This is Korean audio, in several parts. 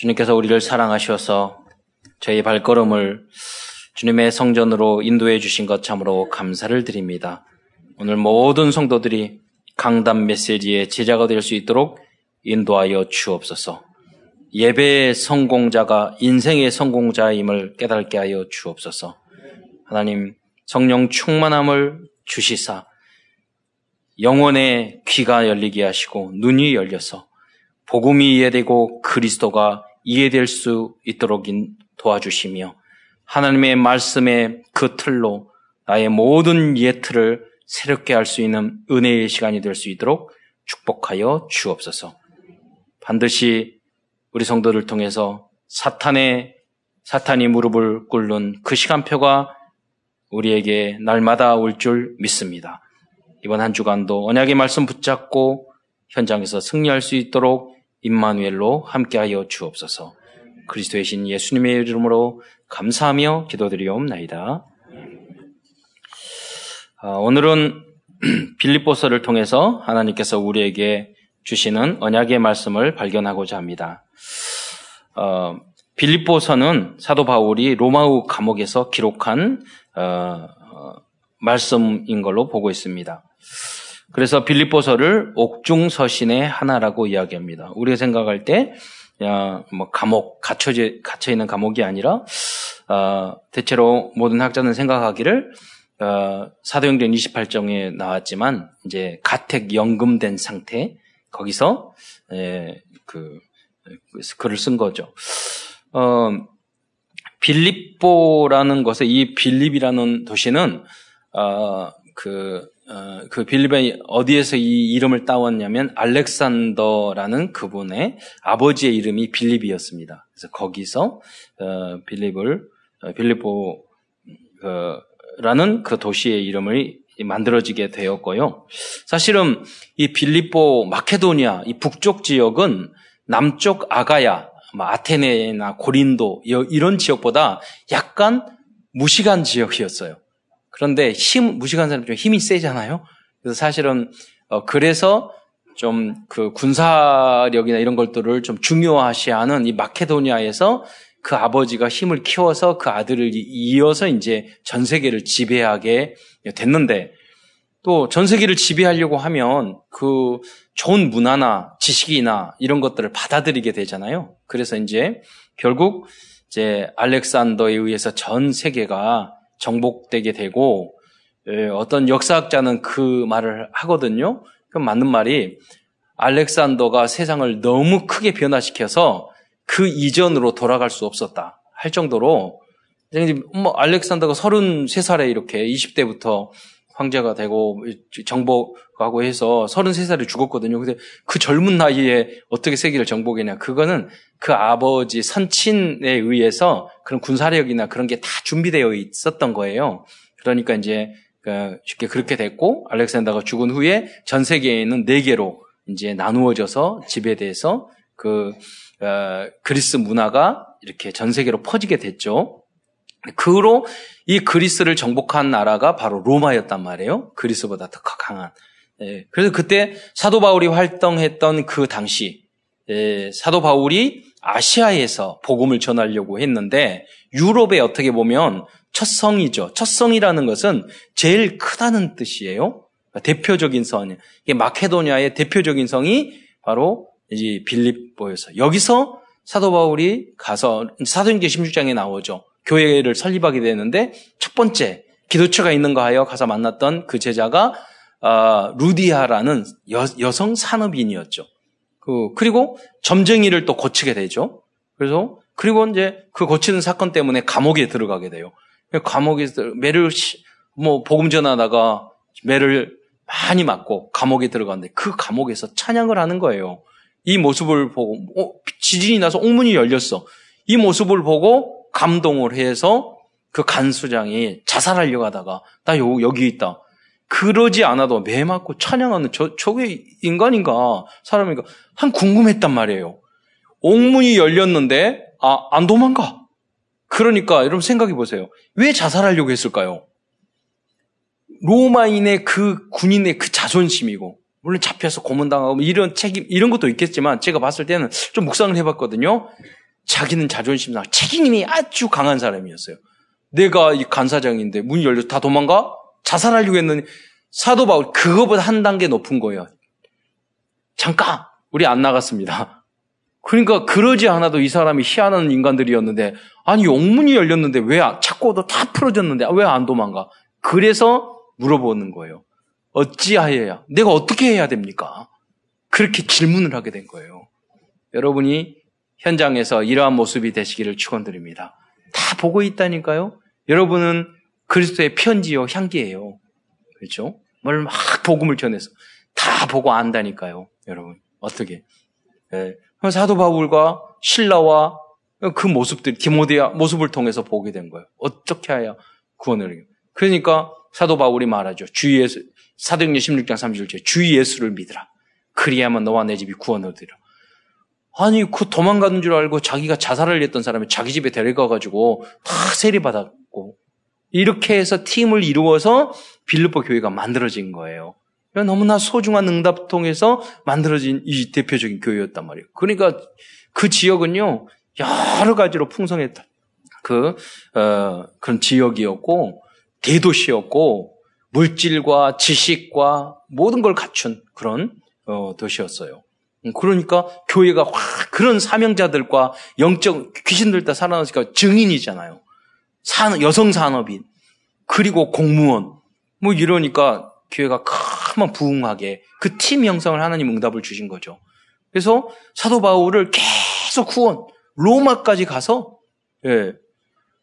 주님께서 우리를 사랑하셔서 저희 발걸음을 주님의 성전으로 인도해 주신 것 참으로 감사를 드립니다. 오늘 모든 성도들이 강단 메시지의 제자가 될 수 있도록 인도하여 주옵소서. 예배의 성공자가 인생의 성공자임을 깨닫게 하여 주옵소서. 하나님 성령 충만함을 주시사 영혼의 귀가 열리게 하시고 눈이 열려서 복음이 이해되고 그리스도가 이해될 수 있도록 도와주시며 하나님의 말씀의 그 틀로 나의 모든 예틀을 새롭게 할 수 있는 은혜의 시간이 될 수 있도록 축복하여 주옵소서. 반드시 우리 성도를 통해서 사탄의 사탄이 무릎을 꿇는 그 시간표가 우리에게 날마다 올 줄 믿습니다. 이번 한 주간도 언약의 말씀 붙잡고 현장에서 승리할 수 있도록 임마누엘로 함께하여 주옵소서. 그리스도의 신 예수님의 이름으로 감사하며 기도드리옵나이다. 아, 오늘은 빌립보서를 통해서 하나님께서 우리에게 주시는 언약의 말씀을 발견하고자 합니다. 어, 빌립보서는 사도 바울이 로마우 감옥에서 기록한 어, 어, 말씀인 걸로 보고 있습니다. 그래서 빌립보서를 옥중서신의 하나라고 이야기합니다. 우리가 생각할 때, 야, 뭐 감옥 갇혀 있는 감옥이 아니라 어, 대체로 모든 학자는 생각하기를 어, 사도행전 28장에 나왔지만 이제 가택 연금된 상태 거기서 에, 그 글을 쓴 거죠. 어, 빌립보라는 것에 이 빌립이라는 도시는 어, 그, 어, 그 빌립이 어디에서 이 이름을 따왔냐면 알렉산더라는 그분의 아버지의 이름이 빌립이었습니다. 그래서 거기서 어, 빌립을 어, 빌립보 라는 그 도시의 이름을 만들어지게 되었고요. 사실은 이 빌립보 마케도니아 이 북쪽 지역은 남쪽 아가야, 뭐 아테네나 고린도 이런 지역보다 약간 무시간 지역이었어요. 그런데 힘 무시간 사람 좀 힘이 세잖아요. 그래서 사실은 어 그래서 좀 그 군사력이나 이런 것들을 좀 중요하시하는 이 마케도니아에서 그 아버지가 힘을 키워서 그 아들을 이어서 이제 전 세계를 지배하게 됐는데 또 전 세계를 지배하려고 하면 그 좋은 문화나 지식이나 이런 것들을 받아들이게 되잖아요. 그래서 이제 결국 이제 알렉산더에 의해서 전 세계가 정복되게 되고 예, 어떤 역사학자는 그 말을 하거든요. 그 맞는 말이 알렉산더가 세상을 너무 크게 변화시켜서 그 이전으로 돌아갈 수 없었다 할 정도로 뭐 알렉산더가 33살에 이렇게 20대부터 황제가 되고 정복하고 해서 33살에 죽었거든요. 근데 그 젊은 나이에 어떻게 세계를 정복했냐? 그거는 그 아버지 선친에 의해서 그런 군사력이나 그런 게 다 준비되어 있었던 거예요. 그러니까 이제 그 쉽게 그렇게 됐고 알렉산더가 죽은 후에 전 세계에는 네 개로 이제 나누어져서 지배돼서 그 어, 그리스 문화가 이렇게 전 세계로 퍼지게 됐죠. 그로 이 그리스를 정복한 나라가 바로 로마였단 말이에요. 그리스보다 더 강한. 예, 그래서 그때 사도 바울이 활동했던 그 당시 예, 사도 바울이 아시아에서 복음을 전하려고 했는데 유럽에 어떻게 보면 첫 성이죠. 첫 성이라는 것은 제일 크다는 뜻이에요. 대표적인 성. 이게 마케도니아의 대표적인 성이 바로 이 빌립보에서 여기서 사도 바울이 가서 사도행전 16장에 나오죠. 교회를 설립하게 되는데 첫 번째 기도처가 있는가 하여 가서 만났던 그 제자가 어, 루디아라는 여, 성 산업인이었죠. 그 그리고 점쟁이를 또 고치게 되죠. 그래서 그리고 이제 그 고치는 사건 때문에 감옥에 들어가게 돼요. 감옥에서 매를 뭐 복음 전하다가 매를 많이 맞고 감옥에 들어갔는데 그 감옥에서 찬양을 하는 거예요. 이 모습을 보고 어, 지진이 나서 옥문이 열렸어. 이 모습을 보고 감동을 해서 그 간수장이 자살하려고 하다가 나 요, 여기 있다. 그러지 않아도 매 맞고 찬양하는 저, 저게 인간인가 사람인가 한 궁금했단 말이에요. 옥문이 열렸는데 아, 안 도망가. 그러니까 여러분 생각해 보세요. 왜 자살하려고 했을까요? 로마인의 그 군인의 그 자존심이고 물론 잡혀서 고문당하고 뭐 이런 책임, 이런 것도 있겠지만 제가 봤을 때는 좀 묵상을 해봤거든요. 자기는 자존심 상 책임이 아주 강한 사람이었어요. 내가 이 간사장인데 문이 열려 다 도망가? 자살하려고 했더니 사도 바울 그거보다 한 단계 높은 거예요. 잠깐 우리 안 나갔습니다. 그러니까 그러지 않아도 이 사람이 희한한 인간들이었는데 아니 영문이 열렸는데 왜 찾고도 다 풀어졌는데 왜 안 도망가? 그래서 물어보는 거예요. 어찌하여야 내가 어떻게 해야 됩니까? 그렇게 질문을 하게 된 거예요. 여러분이 현장에서 이러한 모습이 되시기를 축원드립니다. 다 보고 있다니까요. 여러분은 그리스도의 편지요 향기예요. 그렇죠? 뭘 막 복음을 전해서 다 보고 안다니까요. 여러분 어떻게? 네. 사도 바울과 신라와 그 모습들 디모데야 모습을 통해서 보게 된 거예요. 어떻게 해야 구원을? 그러니까 사도 바울이 말하죠. 주 예수 사도행전 16장 30절에 주 예수를 믿으라. 그리야만 너와 내 집이 구원을 얻으리라. 아니 그 도망가는 줄 알고 자기가 자살을 했던 사람이 자기 집에 데려가 가지고 다 세리받았고 이렇게 해서 팀을 이루어서 빌립보 교회가 만들어진 거예요. 너무나 소중한 응답 통해서 만들어진 이 대표적인 교회였단 말이에요. 그러니까 그 지역은요 여러 가지로 풍성했다. 그 어, 그런 지역이었고 대도시였고 물질과 지식과 모든 걸 갖춘 그런 어, 도시였어요. 그러니까 교회가 확 그런 사명자들과 영적 귀신들 다 살아나니까 증인이잖아요. 산, 여성 산업인 그리고 공무원 뭐 이러니까 교회가 크면 부흥하게 그 팀 형성을 하나님 응답을 주신 거죠. 그래서 사도 바울을 계속 후원 로마까지 가서 예.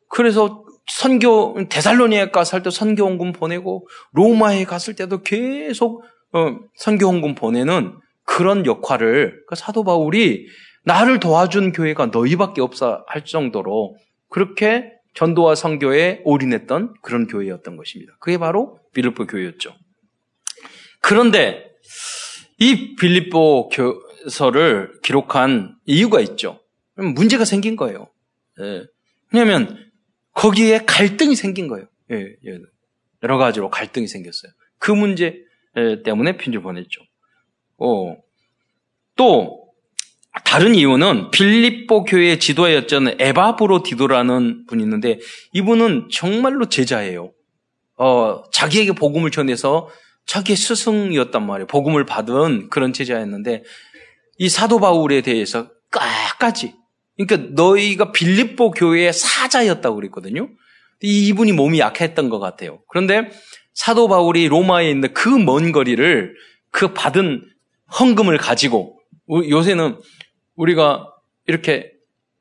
그래서 선교 데살로니아가 살때 선교 홍금 보내고 로마에 갔을 때도 계속 어, 선교 홍금 보내는 그런 역할을 그러니까 사도 바울이 나를 도와준 교회가 너희밖에 없어 할 정도로 그렇게 전도와 선교에 올인했던 그런 교회였던 것입니다. 그게 바로 빌립보 교회였죠. 그런데 이 빌립보 교서를 기록한 이유가 있죠. 문제가 생긴 거예요. 예. 왜냐하면 거기에 갈등이 생긴 거예요. 예, 예. 여러 가지로 갈등이 생겼어요. 그 문제 때문에 편지를 보냈죠. 어. 또 다른 이유는 빌립보 교회의 지도자였던 에바브로 디도라는 분이 있는데 이분은 정말로 제자예요. 어, 자기에게 복음을 전해서 자기의 스승이었단 말이에요. 복음을 받은 그런 제자였는데 이 사도 바울에 대해서 끝까지 그러니까 너희가 빌립보 교회의 사자였다고 그랬거든요. 이분이 몸이 약했던 것 같아요. 그런데 사도 바울이 로마에 있는 그 먼 거리를 그 받은 헌금을 가지고 요새는 우리가 이렇게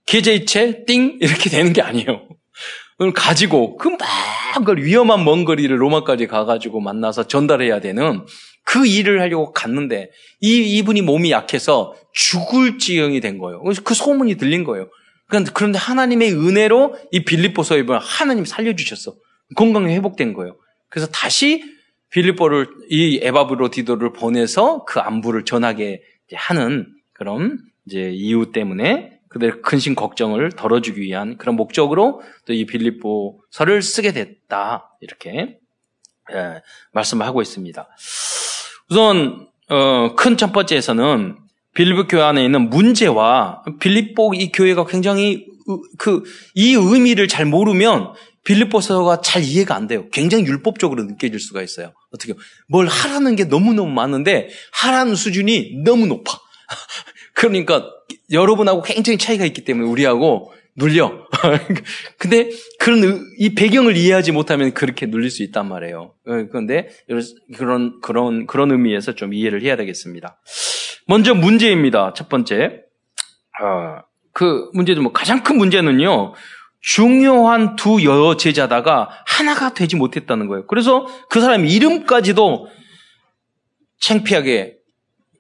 계좌이체 띵 이렇게 되는 게 아니에요. 가지고 그막 위험한 먼 거리를 로마까지 가가지고 만나서 전달해야 되는 그 일을 하려고 갔는데 이 이분이 몸이 약해서 죽을 지경이 된 거예요. 그 소문이 들린 거예요. 그런데 하나님의 은혜로 이 빌립보서에 보면 하나님 살려주셨어. 건강이 회복된 거예요. 그래서 다시 빌립보를 이 에바브로 디도를 보내서 그 안부를 전하게 하는 그런 이제 이유 때문에 그들의 근심 걱정을 덜어주기 위한 그런 목적으로 또 이 빌립보서를 쓰게 됐다 이렇게 예, 말씀을 하고 있습니다. 우선 어, 큰 첫 번째에서는 빌립보 교회 안에 있는 문제와 빌립보 이 교회가 굉장히 그 이 의미를 잘 모르면 빌립보서가 잘 이해가 안 돼요. 굉장히 율법적으로 느껴질 수가 있어요. 어떻게 뭘 하라는 게 너무너무 많은데 하라는 수준이 너무 높아. 그러니까 여러분하고 굉장히 차이가 있기 때문에 우리하고 눌려. 근데 그런 이 배경을 이해하지 못하면 그렇게 눌릴 수 있단 말이에요. 어, 그런데 그런 그런 그런 의미에서 좀 이해를 해야 되겠습니다. 먼저 문제입니다. 첫 번째. 어, 그 문제도 뭐 가장 큰 문제는요. 중요한 두 여제자다가 하나가 되지 못했다는 거예요. 그래서 그 사람 이름까지도 창피하게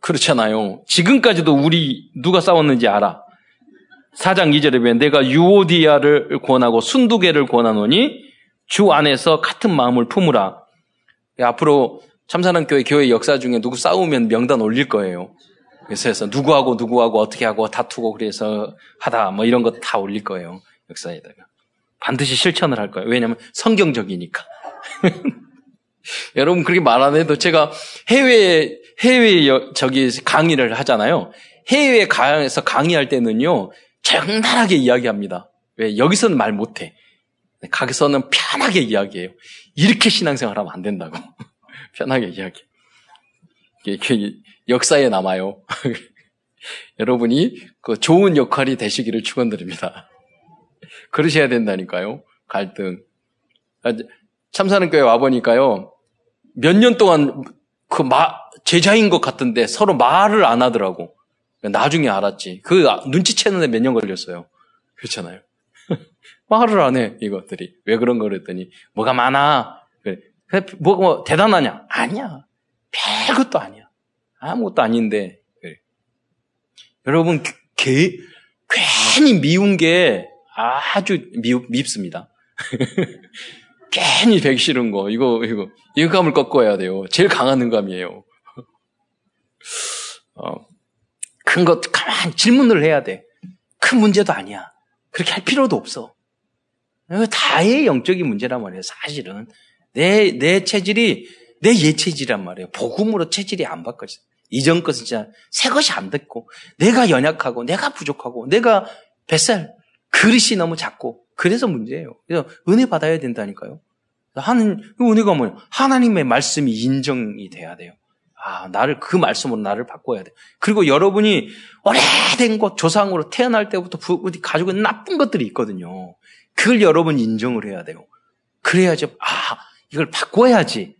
그렇잖아요. 지금까지도 우리 누가 싸웠는지 알아. 사장 2절에 보면 내가 유오디아를 권하고 순두개를 권하노니 주 안에서 같은 마음을 품으라. 앞으로 참사랑 교회 교회 역사 중에 누구 싸우면 명단 올릴 거예요. 그래서 누구하고 누구하고 어떻게 하고 다투고 그래서 하다 뭐 이런 거 다 올릴 거예요. 역사에다가. 반드시 실천을 할 거예요. 왜냐하면 성경적이니까. 여러분 그렇게 말 안 해도 제가 해외 해외 저기 강의를 하잖아요. 해외 가에서 강의할 때는요. 적나라하게 이야기합니다. 왜? 여기서는 말 못해. 가서는 편하게 이야기해요. 이렇게 신앙생활 하면 안 된다고. 편하게 이야기. 이게 역사에 남아요. 여러분이 그 좋은 역할이 되시기를 축원드립니다. 그러셔야 된다니까요. 갈등. 아, 참사는 교회 와보니까요. 몇 년 동안 그 마, 제자인 것 같은데 서로 말을 안 하더라고. 나중에 알았지. 그 눈치채는데 몇 년 걸렸어요. 그렇잖아요. 말을 안 해, 이것들이. 왜 그런 거 그랬더니, 뭐가 많아. 그래. 뭐, 뭐, 대단하냐? 아니야. 별것도 아니야. 아무것도 아닌데. 그래. 여러분, 개, 괜히 미운 게 아주 미, 밉습니다. 괜히 배기 싫은 거, 이거, 이거, 인감을 꺾어야 돼요. 제일 강한 인감이에요. 어, 큰 것, 가만 질문을 해야 돼. 큰 문제도 아니야. 그렇게 할 필요도 없어. 다의 영적인 문제란 말이에요, 사실은. 내, 내 체질이 내 예체질이란 말이에요. 복음으로 체질이 안 바꿔져. 이전 것은 진짜 새 것이 안 됐고, 내가 연약하고, 내가 부족하고, 내가 뱃살, 그릇이 너무 작고, 그래서 문제예요. 그래서 은혜 받아야 된다니까요. 하는, 은혜가 뭐예요? 하나님의 말씀이 인정이 돼야 돼요. 아, 나를, 그 말씀으로 나를 바꿔야 돼. 그리고 여러분이 오래된 것, 조상으로 태어날 때부터 가지고 있는 나쁜 것들이 있거든요. 그걸 여러분 인정을 해야 돼요. 그래야지, 아, 이걸 바꿔야지.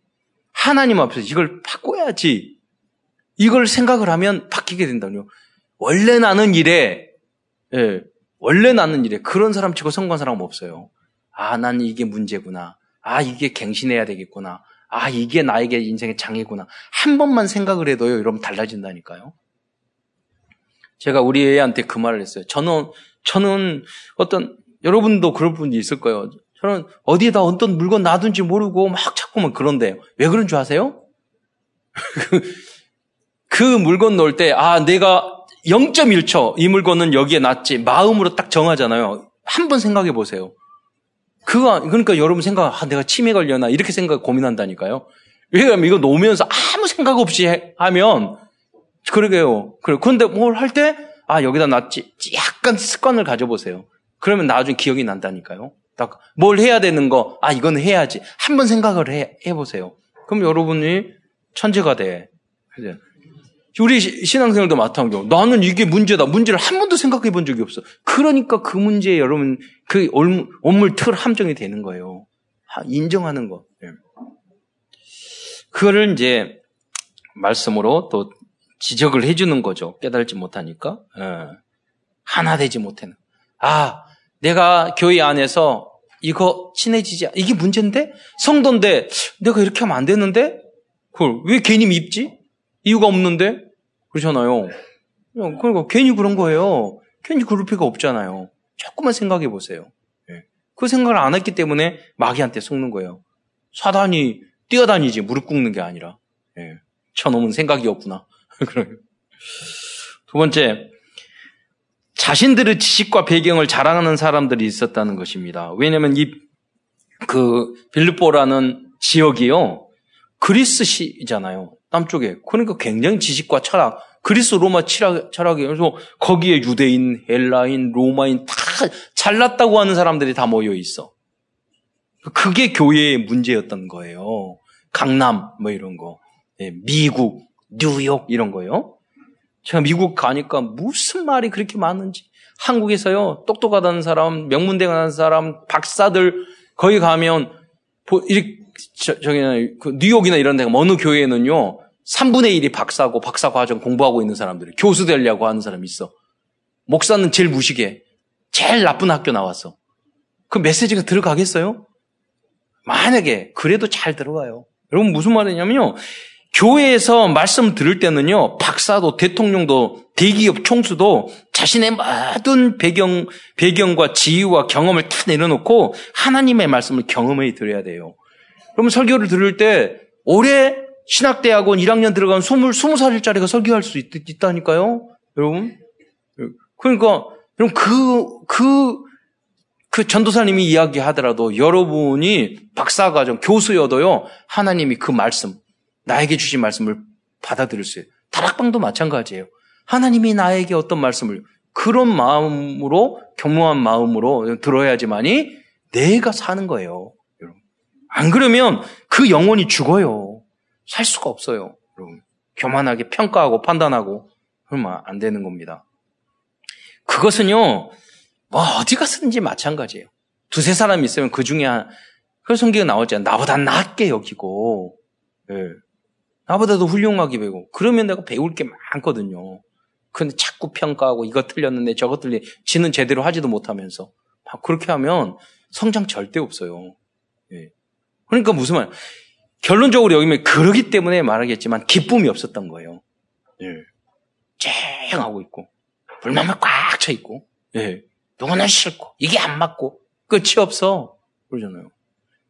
하나님 앞에서 이걸 바꿔야지. 이걸 생각을 하면 바뀌게 된다요. 원래 나는 이래. 예, 원래 나는 이래. 그런 사람 치고 성공한 사람은 없어요. 아, 난 이게 문제구나. 아, 이게 갱신해야 되겠구나. 아, 이게 나에게 인생의 장애구나. 한 번만 생각을 해도요, 여러분 달라진다니까요. 제가 우리 애한테 그 말을 했어요. 저는, 저는 어떤 여러분도 그런 분이 있을 거예요. 저는 어디에다 어떤 물건 놔둔지 모르고 막 자꾸만 그런데 왜 그런 줄 아세요? 그 물건 놓을 때, 아, 내가 0.1초 이 물건은 여기에 놨지. 마음으로 딱 정하잖아요. 한번 생각해 보세요. 그거, 그러니까 여러분 생각, 아, 내가 치매 걸려나 이렇게 생각 고민한다니까요. 왜냐면 이거 놓으면서 아무 생각 없이 해, 하면, 그러게요. 그래. 그런데 뭘 할 때, 아, 여기다 놨지. 약간 습관을 가져보세요. 그러면 나중에 기억이 난다니까요. 딱 뭘 해야 되는 거, 아 이건 해야지. 한번 생각을 해, 해보세요. 그럼 여러분이 천재가 돼. 그죠? 우리 신앙생활도 마찬가지고 나는 이게 문제다. 문제를 한 번도 생각해 본 적이 없어. 그러니까 그 문제에 여러분 그 온물 틀 함정이 되는 거예요. 인정하는 거. 네. 그거를 이제 말씀으로 또 지적을 해주는 거죠. 깨달지 못하니까. 네. 하나 되지 못하는. 아, 내가 교회 안에서 이거 친해지지, 이게 문제인데? 성도인데 내가 이렇게 하면 안 되는데? 그걸 왜 괜히 밉지? 이유가 없는데? 그러잖아요. 그러니까 괜히 그런 거예요. 괜히 그럴 필요가 없잖아요. 조금만 생각해 보세요. 예. 그 생각을 안 했기 때문에 마귀한테 속는 거예요. 사단이 뛰어다니지 무릎 꿇는 게 아니라. 예. 저놈은 생각이 없구나. 두 번째, 자신들의 지식과 배경을 자랑하는 사람들이 있었다는 것입니다. 왜냐하면 이 그 빌립보라는 지역이요 그리스시잖아요. 남쪽에 그러니까 굉장히 지식과 철학 그리스 로마 철학, 철학이 그래서 거기에 유대인, 헬라인, 로마인 다 잘났다고 하는 사람들이 다 모여 있어. 그게 교회의 문제였던 거예요. 강남 뭐 이런 거, 예, 미국, 뉴욕 이런 거요. 제가 미국 가니까 무슨 말이 그렇게 많은지. 한국에서요, 똑똑하다는 사람, 명문대 가는 사람, 박사들, 거기 가면, 이렇게, 저, 저기, 그 뉴욕이나 이런 데가 어느 교회는요, 3분의 1이 박사고, 박사 과정 공부하고 있는 사람들이 교수 되려고 하는 사람이 있어. 목사는 제일 무식해. 제일 나쁜 학교 나왔어. 그 메시지가 들어가겠어요? 만약에, 그래도 잘 들어가요. 여러분 무슨 말이냐면요. 교회에서 말씀 들을 때는요, 박사도 대통령도 대기업 총수도 자신의 모든 배경, 배경과 지위와 경험을 다 내려놓고 하나님의 말씀을 경험해 드려야 돼요. 그러면 설교를 들을 때 올해 신학대학원 1학년 들어간 20, 20살짜리가 설교할 수 있, 다니까요 여러분. 그러니까, 여러분, 그, 그, 그 전도사님이 이야기하더라도 여러분이 박사과정, 교수여도요, 하나님이 그 말씀, 나에게 주신 말씀을 받아들일 수 있어요. 다락방도 마찬가지예요. 하나님이 나에게 어떤 말씀을 그런 마음으로 겸허한 마음으로 들어야지만이 내가 사는 거예요. 안 그러면 그 영혼이 죽어요. 살 수가 없어요. 여러분. 교만하게 평가하고 판단하고 그러면 안 되는 겁니다. 그것은요, 뭐 어디 가서든지 마찬가지예요. 두세 사람 있으면 그 중에 한, 그 성경에 나왔잖아요. 나보다 낫게 여기고, 예. 나보다도 훌륭하게 배우고. 그러면 내가 배울 게 많거든요. 근데 자꾸 평가하고 이거 틀렸는데 저거 틀리, 지는 제대로 하지도 못하면서. 그렇게 하면 성장 절대 없어요. 예. 그러니까 무슨 말, 결론적으로 여기면 그러기 때문에 말하겠지만 기쁨이 없었던 거예요. 예. 쨍하고 있고, 불만만 꽉 차 있고, 예. 누구는 싫고, 이게 안 맞고, 끝이 없어. 그러잖아요.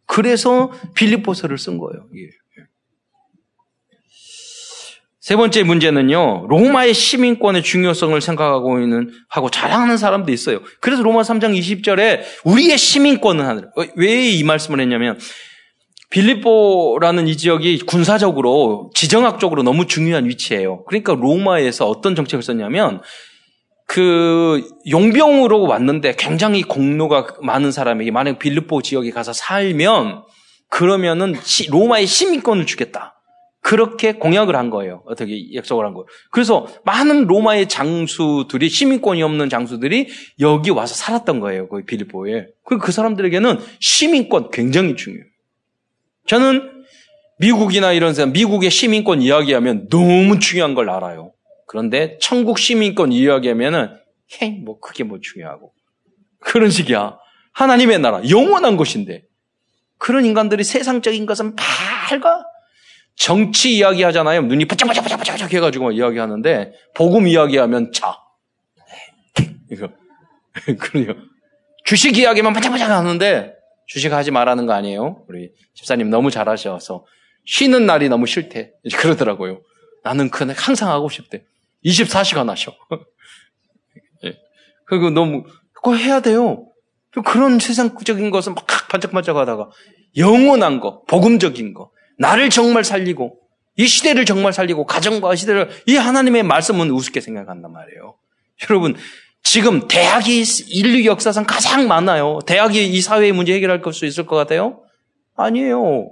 그래서 빌립보서를 쓴 거예요. 예. 세 번째 문제는요, 로마의 시민권의 중요성을 생각하고 있는, 하고 자랑하는 사람도 있어요. 그래서 로마 3장 20절에 우리의 시민권은 하느라. 왜이 말씀을 했냐면, 빌립보라는 이 지역이 군사적으로, 지정학적으로 너무 중요한 위치예요. 그러니까 로마에서 어떤 정책을 썼냐면, 그 용병으로 왔는데 굉장히 공로가 많은 사람에게 만약 빌립보 지역에 가서 살면 그러면은 로마의 시민권을 주겠다. 그렇게 공약을 한 거예요. 어떻게 약속을 한 거예요. 그래서 많은 로마의 장수들이 시민권이 없는 장수들이 여기 와서 살았던 거예요. 거기 빌립보에. 그 사람들에게는 시민권 굉장히 중요해요. 저는 미국이나 이런 사람, 미국의 시민권 이야기하면 너무 중요한 걸 알아요. 그런데 천국 시민권 이야기하면은 헤이 뭐 그게 뭐 중요하고 그런 식이야. 하나님의 나라 영원한 것인데 그런 인간들이 세상적인 것은 밝아 정치 이야기 하잖아요. 눈이 바짝바짝바짝바짝 해가지고 이야기하는데, 복음 이야기하면 자. 이거. 그래요. 주식 이야기만 바짝바짝 하는데, 주식 하지 말라는 거 아니에요? 우리 집사님 너무 잘하셔서. 쉬는 날이 너무 싫대. 그러더라고요. 나는 그날 항상 하고 싶대. 24시간 하셔. 예. 그리고 너무, 그거 해야 돼요. 그런 세상적인 것은 막 반짝반짝 하다가, 영원한 거, 복음적인 거, 나를 정말 살리고 이 시대를 정말 살리고 가정과 시대를 이 하나님의 말씀은 우습게 생각한단 말이에요. 여러분 지금 대학이 인류 역사상 가장 많아요. 대학이 이 사회의 문제 해결할 수 있을 것 같아요? 아니에요.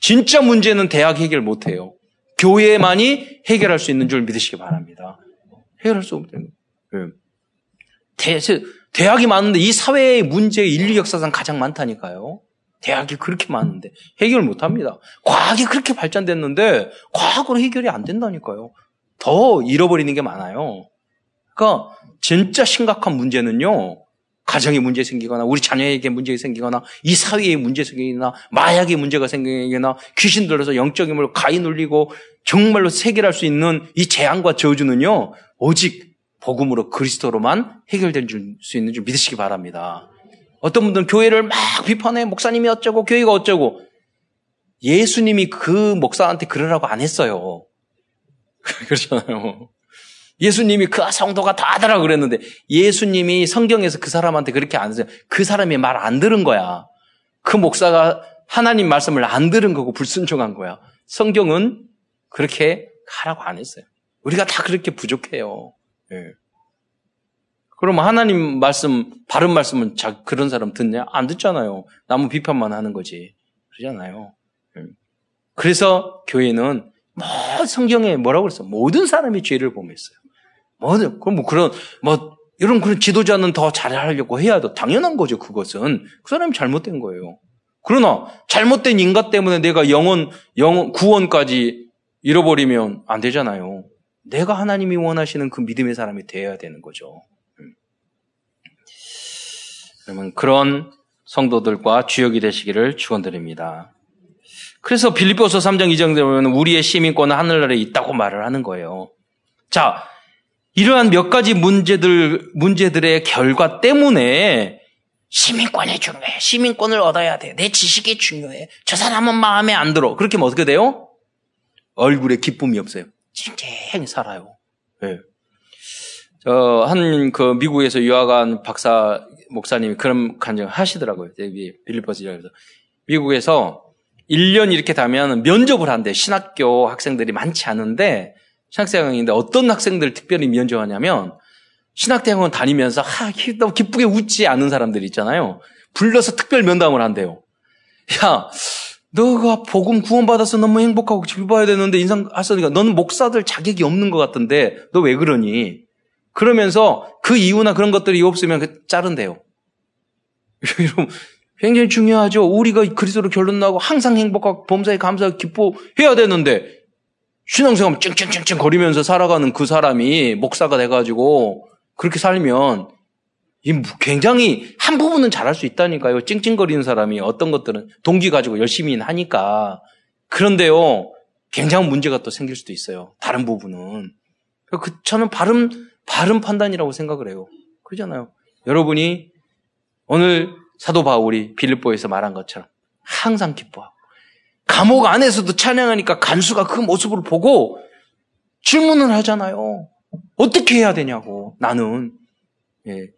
진짜 문제는 대학 해결 못해요. 교회만이 해결할 수 있는 줄 믿으시기 바랍니다. 해결할 수 없대요. 대, 대학이 많은데 이 사회의 문제 인류 역사상 가장 많다니까요. 대학이 그렇게 많은데 해결 못 합니다. 과학이 그렇게 발전됐는데 과학으로 해결이 안 된다니까요. 더 잃어버리는 게 많아요. 그러니까 진짜 심각한 문제는요. 가정에 문제 생기거나 우리 자녀에게 문제 생기거나 이 사회에 문제 생기거나 마약에 문제가 생기거나 귀신 들어서 영적인 걸 가히 눌리고 정말로 해결할 수 있는 이 재앙과 저주는요. 오직 복음으로 그리스도로만 해결될 수 있는 줄 믿으시기 바랍니다. 어떤 분들은 교회를 막 비판해. 목사님이 어쩌고, 교회가 어쩌고. 예수님이 그 목사한테 그러라고 안 했어요. 그렇잖아요. 예수님이 그 성도가 다 하더라 그랬는데 예수님이 성경에서 그 사람한테 그렇게 안 했어요. 그 사람이 말 안 들은 거야. 그 목사가 하나님 말씀을 안 들은 거고 불순종한 거야. 성경은 그렇게 하라고 안 했어요. 우리가 다 그렇게 부족해요. 네. 그럼 하나님 말씀, 바른 말씀은 자, 그런 사람 듣냐? 안 듣잖아요. 나무 비판만 하는 거지. 그러잖아요. 음. 그래서 교회는 뭐 성경에 뭐라고 그랬어? 모든 사람이 죄를 범했어요. 모든, 그럼 뭐 그런, 뭐, 이런 그런 지도자는 더 잘하려고 해야 돼. 당연한 거죠, 그것은. 그 사람이 잘못된 거예요. 그러나, 잘못된 인간 때문에 내가 영원, 영원, 구원까지 잃어버리면 안 되잖아요. 내가 하나님이 원하시는 그 믿음의 사람이 되어야 되는 거죠. 그러면 그런 성도들과 주역이 되시기를 축원드립니다. 그래서 빌립보서 3장 2장에 보면 우리의 시민권은 하늘나라에 있다고 말을 하는 거예요. 자, 이러한 몇 가지 문제들 문제들의 결과 때문에 시민권이 중요해. 시민권을 얻어야 돼. 내 지식이 중요해. 저 사람은 마음에 안 들어. 그렇게 하면 어떻게 돼요? 얼굴에 기쁨이 없어요. 찡찡 살아요. 네. 저한 그 미국에서 유학한 박사 목사님이 그런 간증 하시더라고요. 빌리버스에서 미국에서 1년 이렇게 다면 면접을 한대. 신학교 학생들이 많지 않은데 신학생인데 어떤 학생들 특별히 면접하냐면 신학대학원 다니면서 하, 너무 기쁘게 웃지 않는 사람들 있잖아요. 불러서 특별 면담을 한대요. 야, 너가 복음 구원받아서 너무 행복하고 길 봐야 되는데 인상 하서니까 너는 목사들 자격이 없는 것 같던데 너 왜 그러니? 그러면서 그 이유나 그런 것들이 없으면 그 자른대요. 여러분 굉장히 중요하죠. 우리가 그리스도로 결론 나고 항상 행복하고 범사에 감사하고 기뻐해야 되는데 신앙생활 찡찡찡찡 거리면서 살아가는 그 사람이 목사가 돼가지고 그렇게 살면 굉장히 한 부분은 잘할 수 있다니까요. 찡찡거리는 사람이 어떤 것들은 동기 가지고 열심히 하니까. 그런데요, 굉장한 문제가 또 생길 수도 있어요. 다른 부분은. 그, 저는 바른, 바른 판단이라고 생각을 해요. 그러잖아요. 여러분이 오늘 사도 바울이 빌립보에서 말한 것처럼 항상 기뻐하고 감옥 안에서도 찬양하니까 간수가 그 모습을 보고 질문을 하잖아요. 어떻게 해야 되냐고 나는 예,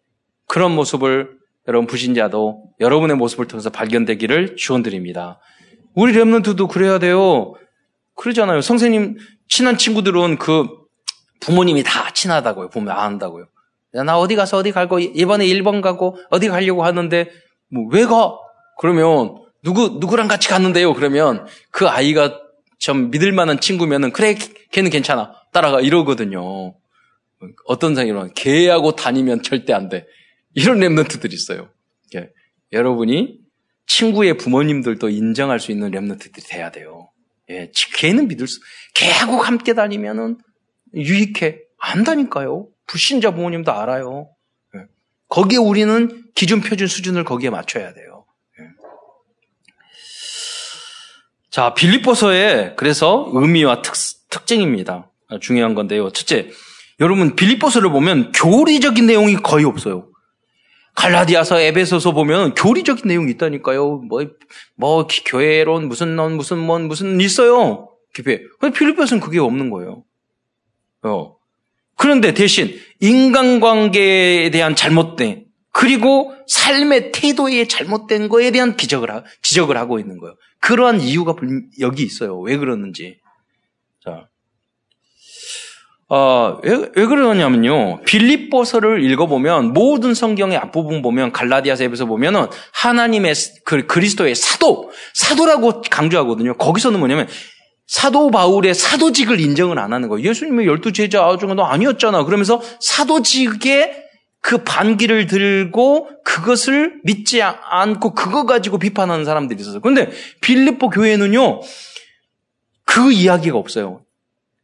그런 모습을 여러분 부신자도 여러분의 모습을 통해서 발견되기를 축원드립니다. 우리 렘넌트도 그래야 돼요. 그러잖아요. 선생님 친한 친구들은 그 부모님이 다 친하다고요. 보면 안다고요. 나 어디 가서 어디 갈고 이번에 1번 가고 어디 가려고 하는데 뭐 왜 가? 그러면 누구 누구랑 같이 갔는데요. 그러면 그 아이가 좀 믿을 만한 친구면은 그래 걔는 괜찮아 따라가 이러거든요. 어떤 상이로 걔하고 다니면 절대 안 돼. 이런 랩런트들이 있어요. 예. 여러분이 친구의 부모님들도 인정할 수 있는 랩런트들이 돼야 돼요. 예, 걔는 믿을 수, 걔하고 함께 다니면은 유익해. 안다니까요. 불신자 부모님도 알아요. 예. 거기에 우리는 기준, 표준, 수준을 거기에 맞춰야 돼요. 예. 자, 빌립보서의 그래서 의미와 특, 특징입니다. 중요한 건데요. 첫째, 여러분 빌립보서를 보면 교리적인 내용이 거의 없어요. 갈라디아서 에베소서 보면 교리적인 내용이 있다니까요. 뭐, 뭐, 교회론, 무슨 넌, 무슨 뭔, 무슨 있어요. 교회. 근데 필리포스는 그게 없는 거예요. 어. 그런데 대신 인간관계에 대한 잘못된, 그리고 삶의 태도에 잘못된 거에 대한 기적을, 하, 지적을 하고 있는 거예요. 그러한 이유가 여기 있어요. 왜 그러는지. 자. 어, 왜, 왜 그러냐면요. 빌립보서를 읽어보면 모든 성경의 앞부분 보면 갈라디아서에서 보면은 하나님의 그 그리스도의 사도, 사도라고 강조하거든요. 거기서는 뭐냐면 사도 바울의 사도직을 인정을 안 하는 거예요. 예수님의 열두 제자 중에 너 아니었잖아. 그러면서 사도직의 그 반기를 들고 그것을 믿지 않고 그거 가지고 비판하는 사람들이 있었어요. 그런데 빌립보 교회는요. 그 이야기가 없어요.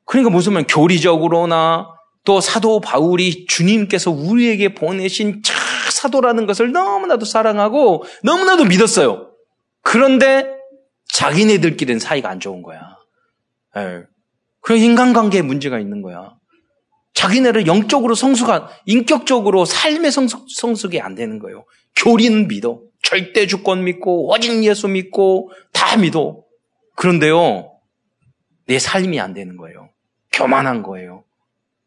그러니까 무슨 말 교리적으로나 또 사도 바울이 주님께서 우리에게 보내신 차 사도라는 것을 너무나도 사랑하고 너무나도 믿었어요. 그런데 자기네들끼리는 사이가 안 좋은 거야. 예. 그런 인간관계에 문제가 있는 거야. 자기네를 영적으로 성숙한, 인격적으로 삶의 성숙, 성숙이 안 되는 거예요. 교리는 믿어. 절대 주권 믿고, 오직 예수 믿고, 다 믿어. 그런데요, 내 삶이 안 되는 거예요. 교만한 거예요.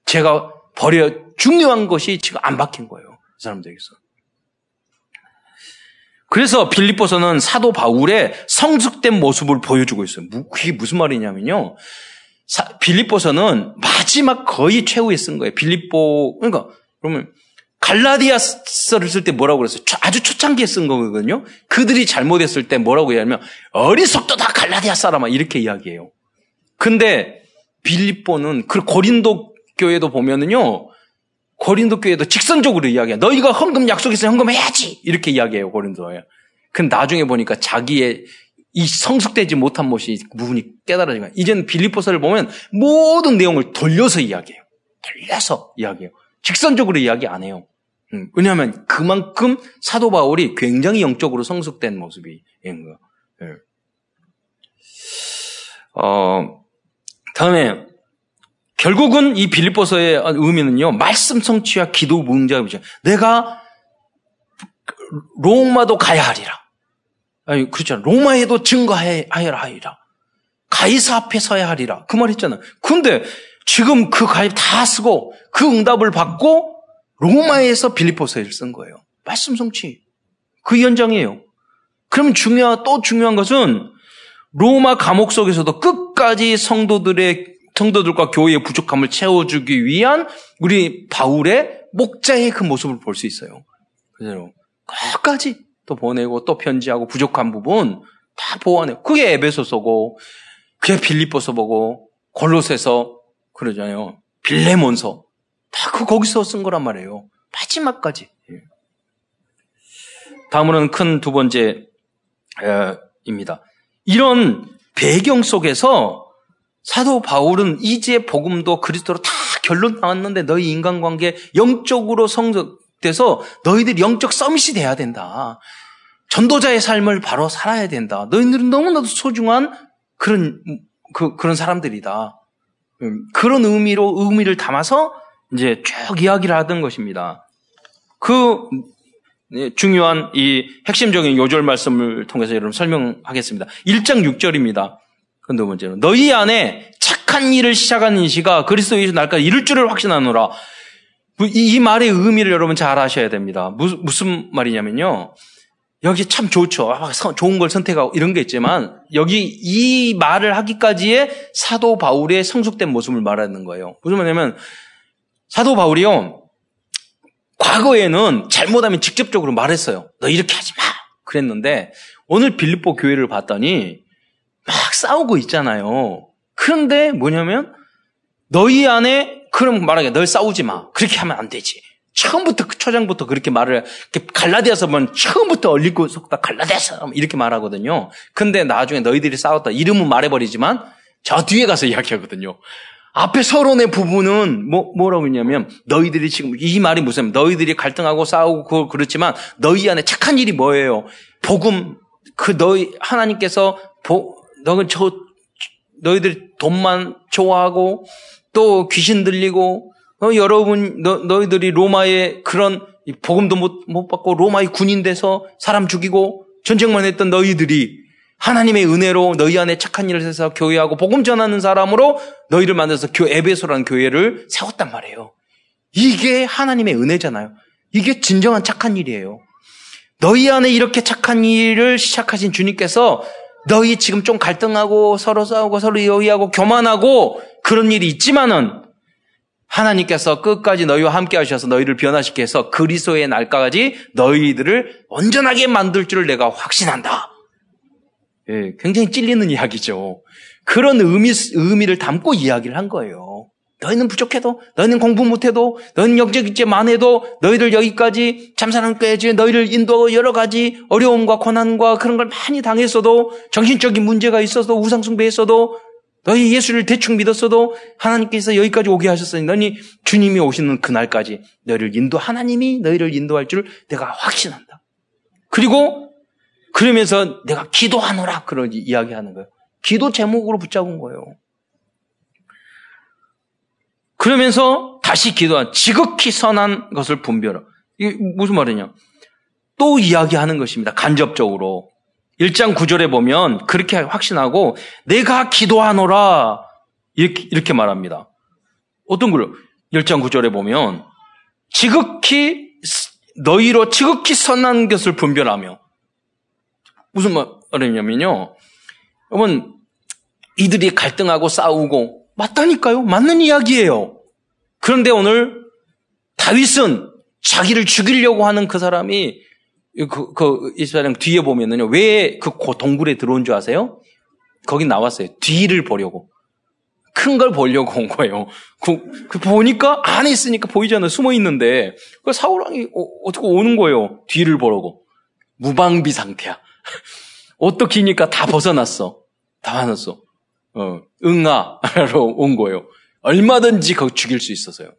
제가 버려 중요한 것이 지금 안 박힌 거예요. 이 사람들에게서. 그래서 빌립보서는 사도 바울의 성숙된 모습을 보여주고 있어요. 그게 무슨 말이냐면요. 빌립보서는 마지막 거의 최후에 쓴 거예요. 빌립보 그러니까 그러면 갈라디아서를 쓸 때 뭐라고 그랬어요? 아주 초창기에 쓴 거거든요. 그들이 잘못했을 때 뭐라고 얘기하면 어리석도 다 갈라디아 사람아 이렇게 이야기해요. 근데 빌립보는 그 고린도 교회도 보면은요. 고린도 교회도 직선적으로 이야기해. 너희가 헌금 약속했으면 헌금해야지. 이렇게 이야기해요, 고린도에. 근데 나중에 보니까 자기의 이 성숙되지 못한 모습이 부분이 깨달아지니까 이제는 빌립보서를 보면 모든 내용을 돌려서 이야기해요. 돌려서 이야기해요. 직선적으로 이야기 안 해요. 음, 왜냐하면 그만큼 사도 바울이 굉장히 영적으로 성숙된 모습이 있는 거예요. 예. 어, 다음에 결국은 이 빌립보서의 의미는요. 말씀 성취와 기도 문제이죠. 내가 로마도 가야 하리라. 아니 그렇잖아. 로마에도 증거하여야 하리라. 가이사 앞에 서야 하리라. 그 말 했잖아. 근데 지금 그 가입 다 쓰고 그 응답을 받고 로마에서 빌립보서를 쓴 거예요. 말씀 성취. 그 현장이에요. 그러면 중요한 또 중요한 것은 로마 감옥 속에서도 끝까지 성도들의 성도들과 교회의 부족함을 채워주기 위한 우리 바울의 목자의 그 모습을 볼 수 있어요. 그대로 끝까지 또 보내고 또 편지하고 부족한 부분 다 보완해. 그게 에베소서고 그게 빌립보서 보고 골로새서 그러잖아요. 빌레몬서 다 그 거기서 쓴 거란 말이에요. 마지막까지. 예. 다음으로는 큰 두 번째입니다. 이런 배경 속에서 사도 바울은 이제 복음도 그리스도로 다 결론 나왔는데 너희 인간관계 영적으로 성적 돼서 너희들 영적 서밋이 돼야 된다. 전도자의 삶을 바로 살아야 된다. 너희들은 너무나도 소중한 그런 그, 그런 사람들이다. 음, 그런 의미로 의미를 담아서 이제 쭉 이야기를 하던 것입니다. 그 네, 중요한 이 핵심적인 요절 말씀을 통해서 여러분 설명하겠습니다. 1장 6절입니다. 그두 번째로 너희 안에 착한 일을 시작하는 시가 그리스도 예수 날까지 이룰 줄을 확신하노라. 이, 이, 말의 의미를 여러분 잘 아셔야 됩니다. 무슨, 무슨 말이냐면요. 여기 참 좋죠. 아, 좋은 걸 선택하고 이런 게 있지만 여기 이 말을 하기까지의 사도 바울의 성숙된 모습을 말하는 거예요. 무슨 말이냐면 사도 바울이요. 과거에는 잘못하면 직접적으로 말했어요. 너 이렇게 하지 마. 그랬는데 오늘 빌립보 교회를 봤더니 막 싸우고 있잖아요. 그런데 뭐냐면 너희 안에 그럼 말하게 널 싸우지 마. 그렇게 하면 안 되지. 처음부터 그 초장부터 그렇게 말을 갈라디아서 보면 처음부터 얼리고 속다 갈라디아서 이렇게 말하거든요. 근데 나중에 너희들이 싸웠다 이름은 말해버리지만 저 뒤에 가서 이야기하거든요. 앞에 서론의 부분은 뭐, 뭐라고 했냐면 너희들이 지금 이 말이 무슨 너희들이 갈등하고 싸우고 그렇지만 너희 안에 착한 일이 뭐예요? 복음 그 너희 하나님께서 보, 너는 저 너희들이 돈만 좋아하고 또 귀신 들리고 어, 여러분 너, 너희들이 로마의 그런 복음도 못, 못 받고 로마의 군인 돼서 사람 죽이고 전쟁만 했던 너희들이 하나님의 은혜로 너희 안에 착한 일을 해서 교회하고 복음 전하는 사람으로 너희를 만들어서 교 에베소라는 교회를 세웠단 말이에요. 이게 하나님의 은혜잖아요. 이게 진정한 착한 일이에요. 너희 안에 이렇게 착한 일을 시작하신 주님께서 너희 지금 좀 갈등하고 서로 싸우고 서로 여의하고 교만하고 그런 일이 있지만은 하나님께서 끝까지 너희와 함께 하셔서 너희를 변화시켜 서 그리스도의 날까지 너희들을 온전하게 만들 줄을 내가 확신한다. 예, 굉장히 찔리는 이야기죠. 그런 의미, 의미를 담고 이야기를 한 거예요. 너희는 부족해도, 너희는 공부 못해도, 너희는 영적이지 만 해도, 너희들 여기까지 참사랑교회지 너희를 인도 여러 가지 어려움과 고난과 그런 걸 많이 당했어도, 정신적인 문제가 있어도, 우상숭배했어도, 너희 예수를 대충 믿었어도 하나님께서 여기까지 오게 하셨으니 너희 주님이 오시는 그날까지 너희를 인도 하나님이 너희를 인도할 줄 내가 확신한다. 그리고 그러면서 내가 기도하노라 그런 이야기하는 거예요. 기도 제목으로 붙잡은 거예요. 그러면서 다시 기도한 지극히 선한 것을 분별하. 이게 무슨 말이냐? 또 이야기하는 것입니다. 간접적으로. 1장 9절에 보면 그렇게 확신하고 내가 기도하노라 이렇게, 이렇게 말합니다. 어떤 걸 1장 9절에 보면 지극히 너희로 지극히 선한 것을 분별하며 무슨 말이냐면요. 여러분, 이들이 갈등하고 싸우고 맞다니까요. 맞는 이야기예요. 그런데 오늘 다윗은 자기를 죽이려고 하는 그 사람이 그, 그 이스라엘 뒤에 보면은요. 왜 그 동굴에 들어온 줄 아세요? 거기 나왔어요. 뒤를 보려고. 큰 걸 보려고 온 거예요. 그, 그 보니까 안에 있으니까 보이잖아요. 숨어 있는데. 그 사울왕이 어, 떻게 오는 거예요. 뒤를 보려고. 무방비 상태야. 기니까 다 벗어났어. 다 벗었어. 어, 응아로 온 거예요. 얼마든지 거 죽일 수 있어서요.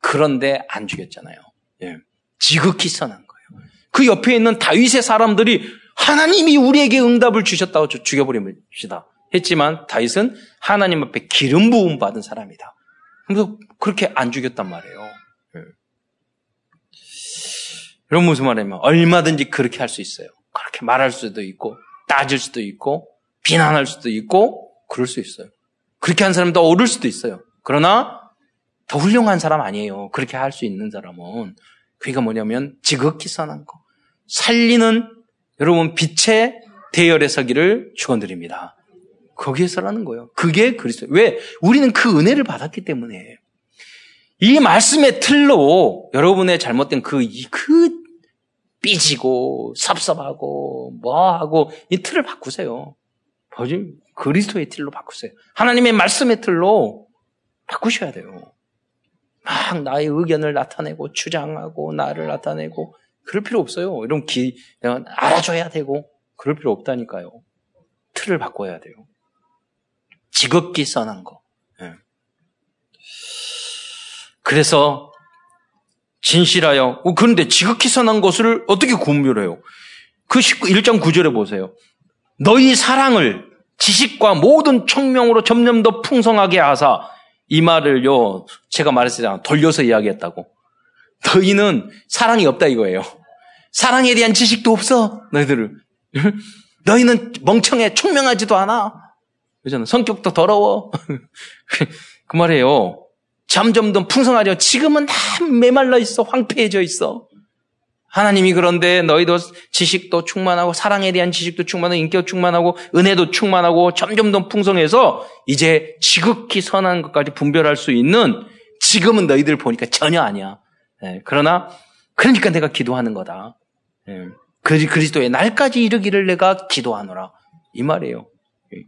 그런데 안 죽였잖아요. 예. 지극히 선한 거예요. 그 옆에 있는 다윗의 사람들이 하나님이 우리에게 응답을 주셨다고 죽여버립시다. 했지만 다윗은 하나님 앞에 기름 부음 받은 사람이다. 그래서 그렇게 안 죽였단 말이에요. 예. 여러분 무슨 말이냐면 얼마든지 그렇게 할 수 있어요. 그렇게 말할 수도 있고 따질 수도 있고 비난할 수도 있고 그럴 수 있어요. 그렇게 한 사람도 오를 수도 있어요. 그러나 더 훌륭한 사람 아니에요. 그렇게 할 수 있는 사람은 그게 뭐냐면 지극히 선한 거. 살리는 여러분 빛의 대열에 서기를 축원드립니다. 거기에서라는 거예요. 그게 그리스도. 왜? 우리는 그 은혜를 받았기 때문에 이 말씀의 틀로 여러분의 잘못된 그, 그 삐지고 섭섭하고 뭐하고 이 틀을 바꾸세요. 뭐지? 그리스도의 틀로 바꾸세요. 하나님의 말씀의 틀로 바꾸셔야 돼요. 막 나의 의견을 나타내고 주장하고 나를 나타내고 그럴 필요 없어요. 이런 기, 알아줘야 되고 그럴 필요 없다니까요. 틀을 바꿔야 돼요. 지극히 선한 거. 네. 그래서 진실하여 어, 그런데 지극히 선한 것을 어떻게 구별해요? 그 1장 9절에 보세요. 너희 사랑을 지식과 모든 청명으로 점점 더 풍성하게 하사 이 말을요 제가 말했잖아요 돌려서 이야기했다고. 너희는 사랑이 없다 이거예요. 사랑에 대한 지식도 없어 너희들은 너희는 멍청해 총명하지도 않아. 그잖아. 성격도 더러워. 그 말이에요. 점점 더 풍성하죠 지금은 다 메말라 있어 황폐해져 있어 하나님이 그런데 너희도 지식도 충만하고 사랑에 대한 지식도 충만하고 인격 충만하고 은혜도 충만하고 점점 더 풍성해서 이제 지극히 선한 것까지 분별할 수 있는 지금은 너희들 보니까 전혀 아니야. 네, 그러나 그러니까 내가 기도하는 거다. 네, 그리스도의 날까지 이르기를 내가 기도하노라 이 말이에요. 예,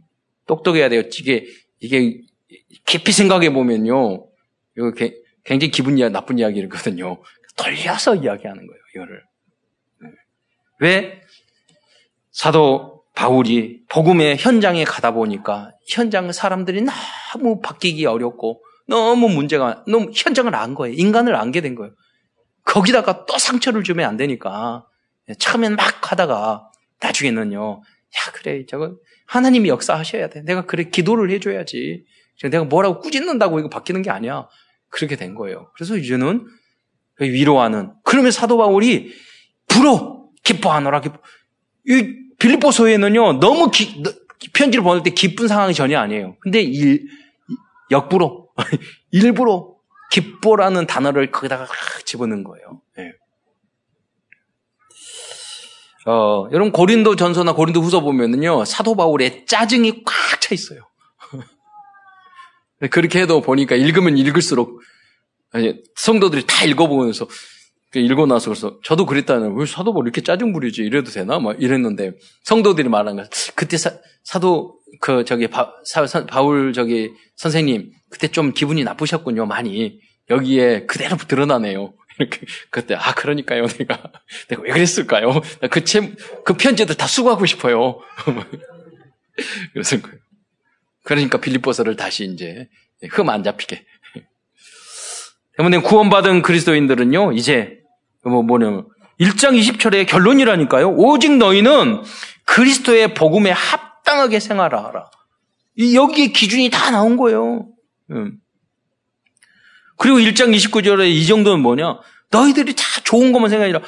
똑똑해야 돼요. 이게 이게 깊이 생각해 보면요, 이거 굉장히 기분 나쁜 이야기거든요. 돌려서 이야기하는 거예요. 이거를. 네. 왜? 사도 바울이 복음의 현장에 가다 보니까 현장 사람들이 너무 바뀌기 어렵고 너무 문제가 너무 현장을 안 거예요. 인간을 안게 된 거예요. 거기다가 또 상처를 주면 안 되니까 처음엔 막 하다가 나중에는요. 야 그래 저거 하나님이 역사하셔야 돼. 내가 그래 기도를 해줘야지. 내가 뭐라고 꾸짖는다고 이거 바뀌는 게 아니야. 그렇게 된 거예요. 그래서 이제는 위로하는. 그러면 사도 바울이 불어 기뻐하노라 기뻐. 이 빌립보서에는요 너무 기, 편지를 보낼 때 기쁜 상황이 전혀 아니에요. 근데 일, 역부로 일부러 기뻐라는 단어를 거기다가 집어넣은 거예요. 네. 어, 여러분 고린도 전서나 고린도 후서 보면은요 사도 바울의 짜증이 꽉 차 있어요. 그렇게 해도 보니까 읽으면 읽을수록 아니, 성도들이 다 읽어보면서 읽고 나서 그래서 저도 그랬다는 왜 사도 뭐 이렇게 짜증 부리지? 이래도 되나? 막 이랬는데 성도들이 말한 거 그때 사, 도 그 저기 바, 사, 바울 저기 선생님 그때 좀 기분이 나쁘셨군요 많이. 여기에 그대로 드러나네요. 이렇게 그때 아 그러니까요 내가. 내가 왜 그랬을까요? 그책그 그 편지들 다 수고하고 싶어요. 그래서 그러니까 빌립보서를 다시 이제 흠 안 잡히게 때문에 구원받은 그리스도인들은요, 이제, 뭐, 뭐냐면, 1장 20절의 결론이라니까요. 오직 너희는 그리스도의 복음에 합당하게 생활하라. 여기에 기준이 다 나온 거예요. 음. 그리고 1장 29절에 이 정도는 뭐냐? 너희들이 다 좋은 것만 생각이 아니라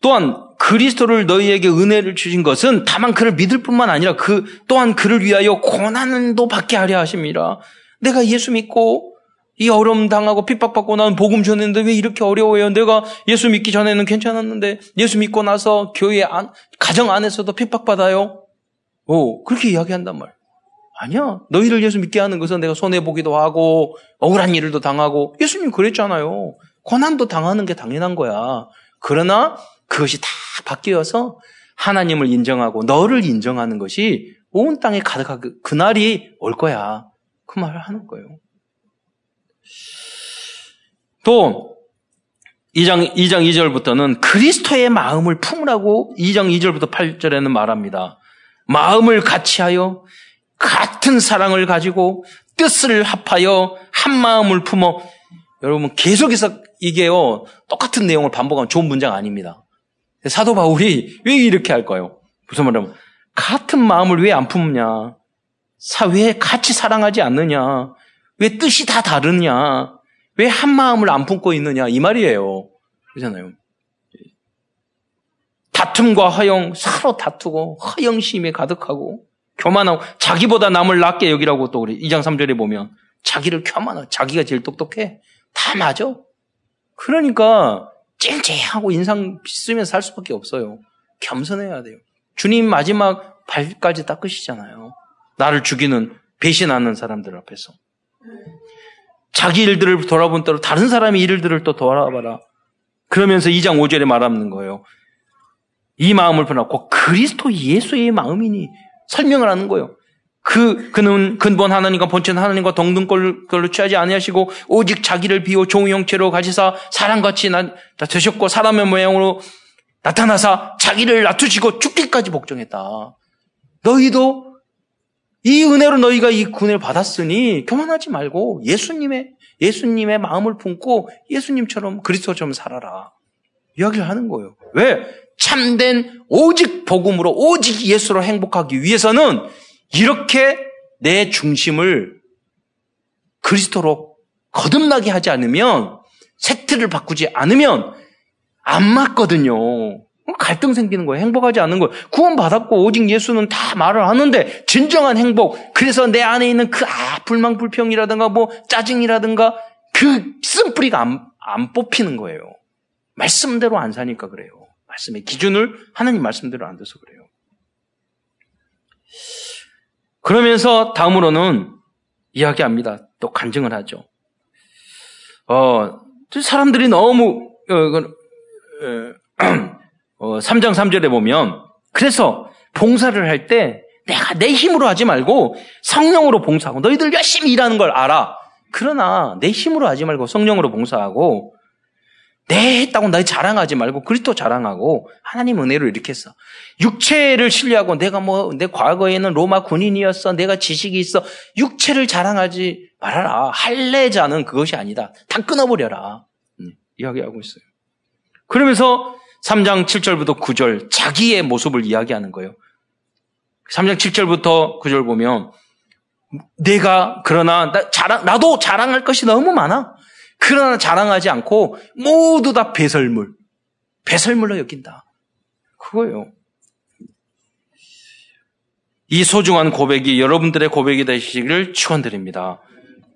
또한 그리스도를 너희에게 은혜를 주신 것은 다만 그를 믿을 뿐만 아니라 그 또한 그를 위하여 고난도 받게 하려 하십니다. 내가 예수 믿고 이 어려움 당하고 핍박받고 나는 복음 전했는데 왜 이렇게 어려워요? 내가 예수 믿기 전에는 괜찮았는데 예수 믿고 나서 교회 안, 가정 안에서도 핍박받아요? 오, 그렇게 이야기한단 말. 아니야. 너희를 예수 믿게 하는 것은 내가 손해보기도 하고 억울한 일도 당하고 예수님 그랬잖아요. 고난도 당하는 게 당연한 거야. 그러나 그것이 다 바뀌어서 하나님을 인정하고 너를 인정하는 것이 온 땅에 가득하게 그날이 올 거야. 그 말을 하는 거예요. 또 2장 2장 2절부터는 그리스도의 마음을 품으라고 2장 2절부터 8절에는 말합니다. 마음을 같이 하여 같은 사랑을 가지고 뜻을 합하여 한 마음을 품어 여러분 계속해서 이게요 똑같은 내용을 반복하면 좋은 문장 아닙니다. 사도 바울이 왜 이렇게 할까요? 무슨 말이냐면 같은 마음을 왜 안 품냐? 왜 같이 사랑하지 않느냐? 왜 뜻이 다 다르냐? 왜 한 마음을 안 품고 있느냐? 이 말이에요. 그렇잖아요. 다툼과 허영, 서로 다투고, 허영심에 가득하고, 교만하고, 자기보다 남을 낮게 여기라고 또 우리 2장 3절에 보면, 자기를 교만하고, 자기가 제일 똑똑해. 다 맞아. 그러니까, 쨍쨍하고 인상 쓰면서 살 수밖에 없어요. 겸손해야 돼요. 주님 마지막 발까지 닦으시잖아요. 나를 죽이는, 배신하는 사람들 앞에서. 자기 일들을 돌아본 대로 다른 사람의 일들을 또 돌아봐라. 그러면서 2장 5절에 말하는 거예요. 이 마음을 변하고 그리스도 예수의 마음이니 설명을 하는 거예요. 그 그는 근본 하나님과 본체 하나님과 동등걸로 취하지 아니하시고 오직 자기를 비워 종의 형체로 가지사 사람같이 나, 되셨고 사람의 모양으로 나타나사 자기를 낮추시고 죽기까지 복종했다. 너희도 이 은혜로 너희가 이 군을 받았으니 교만하지 말고 예수님의 예수님의 마음을 품고 예수님처럼 그리스도처럼 살아라. 이야기를 하는 거예요. 왜? 참된 오직 복음으로 오직 예수로 행복하기 위해서는 이렇게 내 중심을 그리스도로 거듭나게 하지 않으면 세트를 바꾸지 않으면 안 맞거든요. 갈등 생기는 거예요. 행복하지 않은 거예요. 구원받았고 오직 예수는 다 말을 하는데 진정한 행복. 그래서 내 안에 있는 그 아, 불망 불평이라든가 뭐 짜증이라든가 그 쓴뿌리가 안, 안 뽑히는 거예요. 말씀대로 안 사니까 그래요. 말씀의 기준을 하나님 말씀대로 안 돼서 그래요. 그러면서 다음으로는 이야기합니다. 또 간증을 하죠. 어, 사람들이 너무 어, 어, 3장 3절에 보면 그래서 봉사를 할 때 내가 내 힘으로 하지 말고 성령으로 봉사하고 너희들 열심히 일하는 걸 알아. 그러나 내 힘으로 하지 말고 성령으로 봉사하고 내 했다고 너희 자랑하지 말고 그리스도 자랑하고 하나님 은혜로 이렇게 했어. 육체를 신뢰하고 내가 뭐 내 과거에는 로마 군인이었어. 내가 지식이 있어. 육체를 자랑하지 말아라. 할례자는 그것이 아니다. 다 끊어버려라. 음, 이야기하고 있어요. 그러면서 3장 7절부터 9절 자기의 모습을 이야기하는 거예요. 3장 7절부터 9절 보면 내가 그러나 나, 자랑, 나도 자랑할 것이 너무 많아. 그러나 자랑하지 않고 모두 다 배설물, 배설물로 여긴다. 그거예요. 이 소중한 고백이 여러분들의 고백이 되시기를 축원드립니다.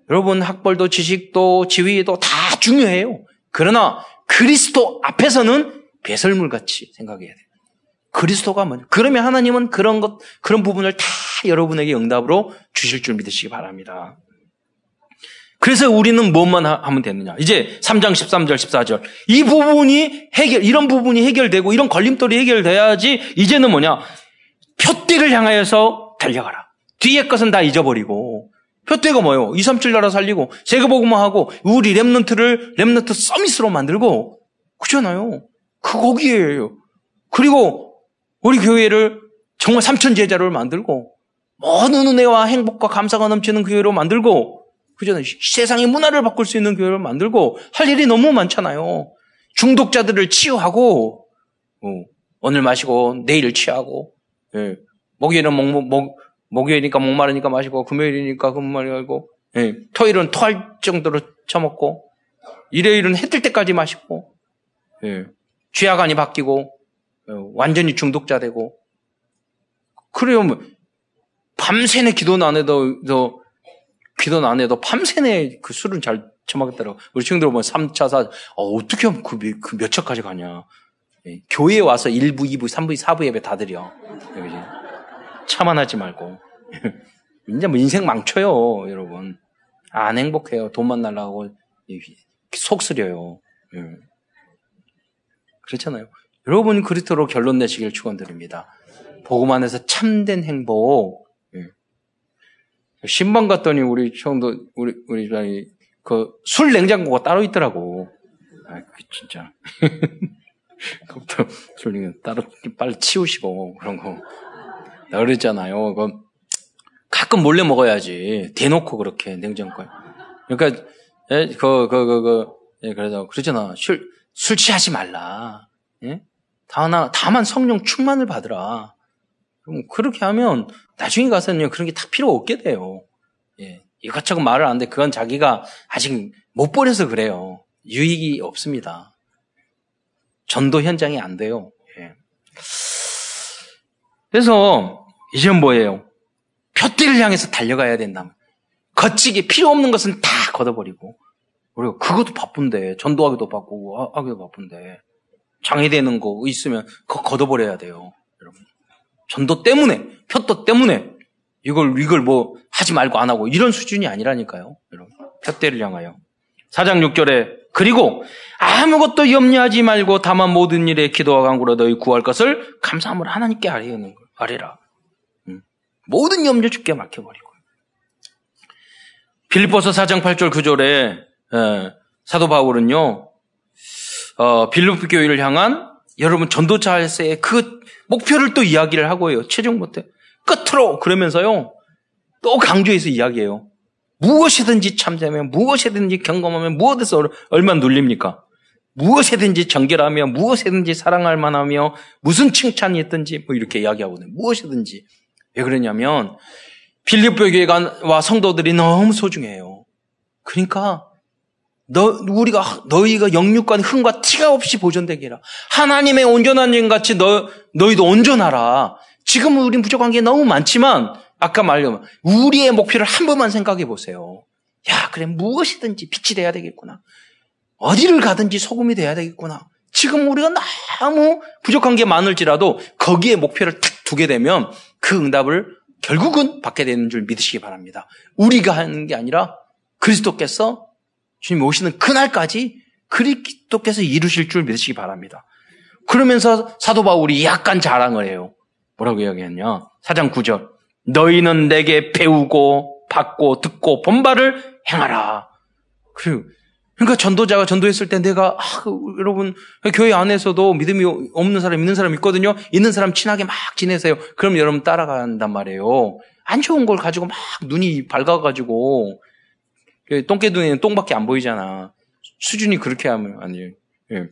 여러분 학벌도 지식도 지위도 다 중요해요. 그러나 그리스도 앞에서는 배설물 같이 생각해야 돼요. 그리스도가 뭐냐? 그러면 하나님은 그런 것 그런 부분을 다 여러분에게 응답으로 주실 줄 믿으시기 바랍니다. 그래서 우리는 무엇만 하면 되느냐. 이제 3장 13절, 14절. 이 부분이 해결, 이런 부분이 해결되고 이런 걸림돌이 해결돼야지 이제는 뭐냐. 표대를 향하여서 달려가라. 뒤에 것은 다 잊어버리고. 표대가 뭐예요? 2, 3, 7 나라 살리고, 세계복음화하고, 우리 Remnant를 Remnant summit으로 만들고, 그렇잖아요. 그 거기에요. 그리고 우리 교회를 정말 삼천 제자를 만들고, 모든 은혜와 행복과 감사가 넘치는 교회로 만들고, 그죠? 세상의 문화를 바꿀 수 있는 교회를 만들고 할 일이 너무 많잖아요. 중독자들을 치유하고 어, 오늘 마시고 내일 취하고 예. 목요일은 목, 목, 목요일이니까 목마르니까 마시고 금요일이니까 금마르고 예. 토요일은 토할 정도로 처먹고 일요일은 해 뜰 때까지 마시고 예. 취하간이 바뀌고 어, 완전히 중독자 되고 그래요. 뭐, 밤새내 기도는 안 해도 기도는 안 해도 밤새내 그 술은 잘 처먹겠더라고. 우리 친구들 보면 3차, 4, 어, 어떻게 하면 그, 그 몇 차까지 가냐. 예, 교회에 와서 1부, 2부, 3부, 4부 예배 다 드려. 그지? 차만 하지 말고. 이제 뭐 인생 망쳐요, 여러분. 안 행복해요. 돈만 날라고 속 쓰려요. 예. 그렇잖아요. 여러분이 그리스도로 결론 내시길 축원드립니다. 복음 안에서 참된 행복, 신방 갔더니 우리 형도 우리 우리 집안이 그술 냉장고가 따로 있더라고. 아, 그 진짜. 그것도 술 냉장고 따로 빨리 치우시고 그런 거. 나 그랬잖아요. 그 가끔 몰래 먹어야지. 대놓고 그렇게 냉장고에. 그러니까 예, 그, 그, 그, 그, 예, 그래서, 그러잖아. 술, 술 취하지 말라. 예? 다만, 다만 성령 충만을 받으라. 그럼 그렇게 하면 나중에 가서는 그런 게 다 필요 없게 돼요. 예. 이것저것 말을 하는데 그건 자기가 아직 못 버려서 그래요. 유익이 없습니다. 전도 현장이 안 돼요. 예. 그래서 이제는 뭐예요? 표대를 향해서 달려가야 된다. 거치기 필요 없는 것은 다 걷어버리고 우리가 그것도 바쁜데 전도하기도 바쁘고 하기도 바쁜데 장애되는 거 있으면 그거 걷어버려야 돼요. 여러분. 전도 때문에, 표도 때문에 이걸, 이걸 뭐 하지 말고 안 하고 이런 수준이 아니라니까요. 여러분. 푯대를 향하여. 4장 6절에 그리고 아무것도 염려하지 말고 다만 모든 일에 기도와 간구로 너희 구할 것을 감사함으로 하나님께 아뢰라. 음. 모든 염려 죽게 맡겨버리고. 빌립보서 4장 8절 9절에 에, 사도 바울은요. 어, 빌립보 교회를 향한 여러분 전도자세의 그 목표를 또 이야기를 하고요. 최종 못해 끝으로 그러면서요. 또 강조해서 이야기해요. 무엇이든지 참되면 무엇이든지 경험하면 무엇에서 얼마나 눌립니까? 무엇이든지 정결하며 무엇이든지 사랑할 만하며 무슨 칭찬이 있든지 뭐 이렇게 이야기하거든요. 무엇이든지 왜 그러냐면 필리포 교회와 성도들이 너무 소중해요. 그러니까 너 우리가 너희가 영육간 흥과 티가 없이 보존되게 해라. 하나님의 온전한 영 같이 너 너희도 온전하라. 지금 우리 부족한 게 너무 많지만 아까 말한 우리의 목표를 한 번만 생각해 보세요. 야, 그래 무엇이든지 빛이 돼야 되겠구나. 어디를 가든지 소금이 돼야 되겠구나. 지금 우리가 너무 부족한 게 많을지라도 거기에 목표를 탁 두게 되면 그 응답을 결국은 받게 되는 줄 믿으시기 바랍니다. 우리가 하는 게 아니라 그리스도께서 주님 오시는 그날까지 그리스도께서 이루실 줄 믿으시기 바랍니다. 그러면서 사도 바울이 약간 자랑을 해요. 뭐라고 이야기했냐? 사장 9절. 너희는 내게 배우고 받고 듣고 본바를 행하라. 그리고 그러니까 전도자가 전도했을 때 내가 아, 여러분 교회 안에서도 믿음이 없는 사람 있는 사람 있거든요. 있는 사람 친하게 막 지내세요. 그럼 여러분 따라간단 말이에요. 안 좋은 걸 가지고 막 눈이 밝아가지고 똥개눈에는 똥밖에 안 보이잖아. 수준이 그렇게 하면 아니에요. 예.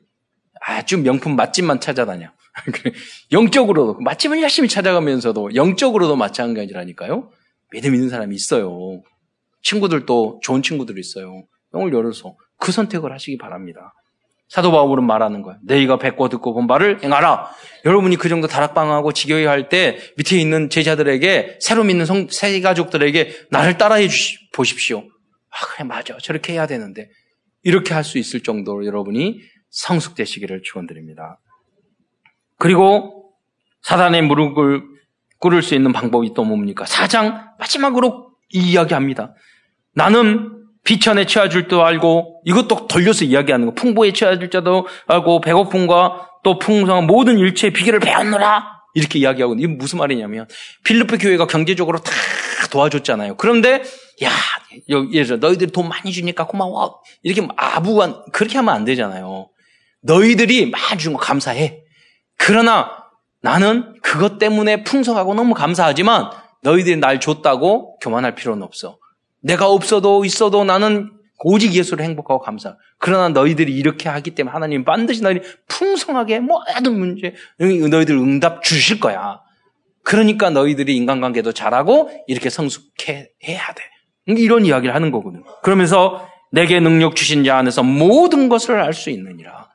아주 명품 맛집만 찾아다녀. 영적으로도 맛집을 열심히 찾아가면서도 영적으로도 마찬가지라니까요. 믿음 있는 사람이 있어요. 친구들도 좋은 친구들이 있어요. 영을 열어서 그 선택을 하시기 바랍니다. 사도 바울은 말하는 거예요. 너희가 뵙고 듣고 본 바를 행하라. 여러분이 그 정도 다락방하고 지교회 할때 밑에 있는 제자들에게 새로 믿는 성, 새 가족들에게 나를 따라해 주시, 보십시오. 아 그래 맞아 저렇게 해야 되는데 이렇게 할 수 있을 정도로 여러분이 성숙되시기를 축원드립니다. 그리고 사단의 무릎을 꿇을 수 있는 방법이 또 뭡니까? 사장 마지막으로 이야기합니다. 나는 비천에 취해줄 줄 알고 이것도 돌려서 이야기하는 거. 풍부에 취해줄 줄도 알고 배고픔과 또 풍성한 모든 일체의 비결을 배웠노라. 이렇게 이야기하고 이게 무슨 말이냐면 필리프 교회가 경제적으로 다 도와줬잖아요. 그런데 야, 예를 들어 너희들이 돈 많이 주니까 고마워. 이렇게 아부한 그렇게 하면 안 되잖아요. 너희들이 많이 준거 감사해. 그러나 나는 그것 때문에 풍성하고 너무 감사하지만 너희들이 날 줬다고 교만할 필요는 없어. 내가 없어도 있어도 나는 오직 예수를 행복하고 감사. 그러나 너희들이 이렇게 하기 때문에 하나님 반드시 너희 풍성하게 모든 문제 너희들 응답 주실 거야. 그러니까 너희들이 인간관계도 잘하고 이렇게 성숙해 해야 돼. 이런 이야기를 하는 거거든. 그러면서 내게 능력 주신 자 안에서 모든 것을 알 수 있느니라.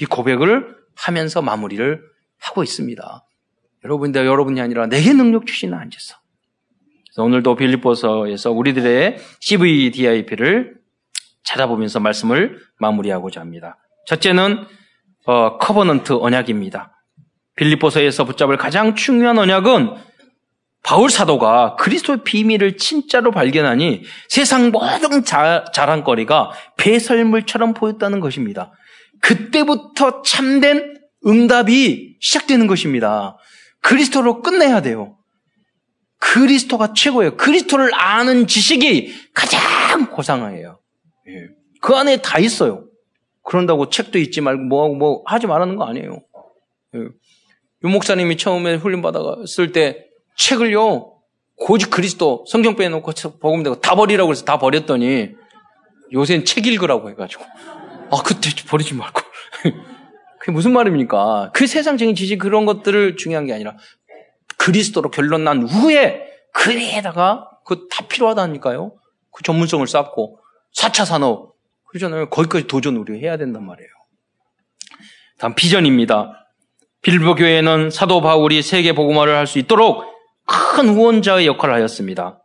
이 고백을 하면서 마무리를 하고 있습니다. 여러분들 여러분이 아니라 내게 능력 주시는 자 안에서. 오늘도 빌립보서에서 우리들의 CVDIP를 찾아보면서 말씀을 마무리하고자 합니다. 첫째는 어, covenant 언약입니다. 빌립보서에서 붙잡을 가장 중요한 언약은 바울 사도가 그리스도의 비밀을 진짜로 발견하니 세상 모든 자, 자랑거리가 배설물처럼 보였다는 것입니다. 그때부터 참된 응답이 시작되는 것입니다. 그리스도로 끝내야 돼요. 그리스도가 최고예요. 그리스도를 아는 지식이 가장 고상해요. 예. 그 안에 다 있어요. 그런다고 책도 읽지 말고 뭐하고 뭐 하지 말라는 거 아니에요. 예. 유 목사님이 처음에 훈련 받아갔을 때 책을요 고지 그리스도 성경 빼놓고 복음 되고 다 버리라고 해서 다 버렸더니 요새는 책 읽으라고 해가지고 아 그때 버리지 말고 그게 무슨 말입니까? 그 세상적인 지식 그런 것들을 중요한 게 아니라 그리스도로 결론 난 후에 그에다가 그 다 필요하다니까요. 그 전문성을 쌓고 4차 산업 그러잖아요. 거기까지 도전 우리 해야 된단 말이에요. 다음 비전입니다. 빌보 교회는 사도 바울이 세계 복음화를 할 수 있도록 큰 후원자의 역할을 하였습니다.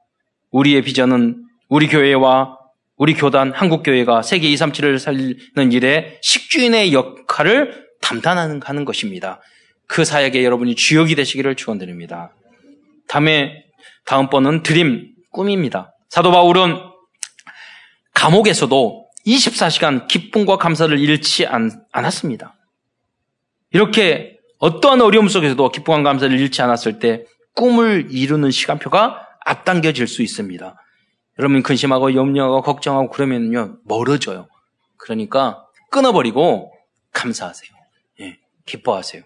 우리의 비전은 우리 교회와 우리 교단 한국교회가 세계 237을 살리는 일에 식주인의 역할을 담당하는 하는 것입니다. 그 사역에 여러분이 주역이 되시기를 축원드립니다. 다음에 다음 번은 드림 꿈입니다. 사도 바울은 감옥에서도 24시간 기쁨과 감사를 잃지 않, 않았습니다. 이렇게 어떠한 어려움 속에서도 기쁨과 감사를 잃지 않았을 때 꿈을 이루는 시간표가 앞당겨질 수 있습니다. 여러분 근심하고 염려하고 걱정하고 그러면요 멀어져요. 그러니까 끊어버리고 감사하세요. 예, 기뻐하세요.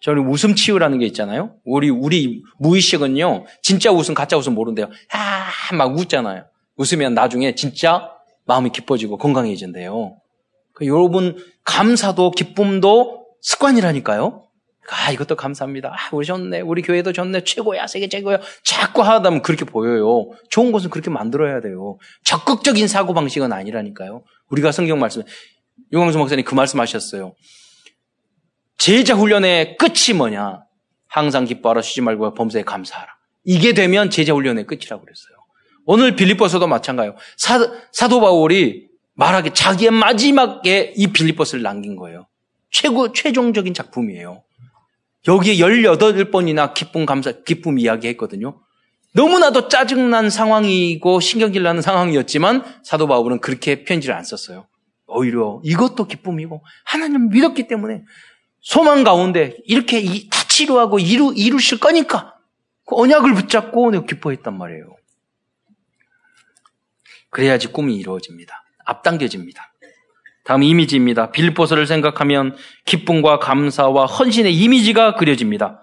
저는 웃음 치유라는 게 있잖아요. 우리 우리 무의식은요 진짜 웃음 가짜 웃음 모른대요. 아막 웃잖아요. 웃으면 나중에 진짜 마음이 기뻐지고 건강해진대요. 그 여러분 감사도 기쁨도 습관이라니까요. 아, 이것도 감사합니다. 아, 우리 좋네. 우리 교회도 좋네. 최고야. 세계 최고야. 자꾸 하다 보면 그렇게 보여요. 좋은 것은 그렇게 만들어야 돼요. 적극적인 사고방식은 아니라니까요. 우리가 성경 말씀, 유광수 목사님 그 말씀 하셨어요. 제자 훈련의 끝이 뭐냐? 항상 기뻐하라, 쉬지 말고 범사에 감사하라. 이게 되면 제자 훈련의 끝이라고 그랬어요. 오늘 빌립보서도 마찬가지예요. 사, 사도 바울이 말하기 자기의 마지막에 이 빌립보스를 남긴 거예요. 최고 최종적인 작품이에요. 여기에 18번이나 기쁨 감사, 기쁨 이야기 했거든요. 너무나도 짜증난 상황이고 신경질 나는 상황이었지만 사도 바울은 그렇게 편지를 안 썼어요. 오히려 이것도 기쁨이고 하나님 믿었기 때문에 소망 가운데 이렇게 다 치료하고 이루, 이루실 거니까 그 언약을 붙잡고 내가 기뻐했단 말이에요. 그래야지 꿈이 이루어집니다. 앞당겨집니다. 다음 이미지입니다. 빌보스를 생각하면 기쁨과 감사와 헌신의 이미지가 그려집니다.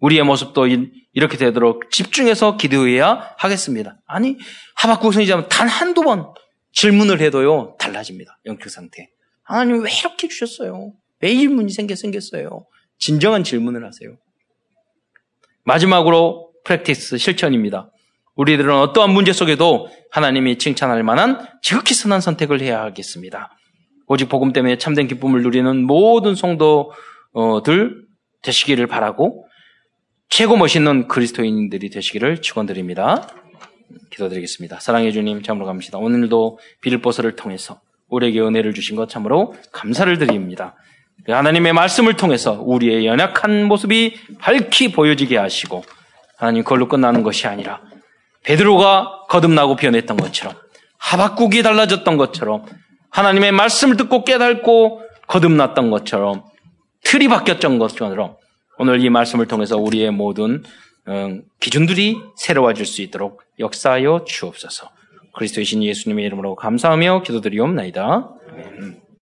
우리의 모습도 이렇게 되도록 집중해서 기도해야 하겠습니다. 아니, 하박국 선지자는 단 한두 번 질문을 해도요, 달라집니다. 영적 상태. 하나님 왜 이렇게 주셨어요? 왜 질문이 생겨 생겼어요? 진정한 질문을 하세요. 마지막으로 프랙티스 실천입니다. 우리들은 어떠한 문제 속에도 하나님이 칭찬할 만한 지극히 선한 선택을 해야 하겠습니다. 오직 복음 때문에 참된 기쁨을 누리는 모든 성도들 되시기를 바라고 최고 멋있는 그리스도인들이 되시기를 축원드립니다. 기도드리겠습니다. 사랑해 주님 참으로 감사합니다. 오늘도 빌보스를 통해서 우리에게 은혜를 주신 것 참으로 감사를 드립니다. 하나님의 말씀을 통해서 우리의 연약한 모습이 밝히 보여지게 하시고 하나님 그걸로 끝나는 것이 아니라 베드로가 거듭나고 변했던 것처럼 하박국이 달라졌던 것처럼 하나님의 말씀을 듣고 깨닫고 거듭났던 것처럼 틀이 바뀌었던 것처럼 오늘 이 말씀을 통해서 우리의 모든 어, 기준들이 새로워질 수 있도록 역사하여 주옵소서. 그리스도이신 예수님의 이름으로 감사하며 기도드리옵나이다. 아멘.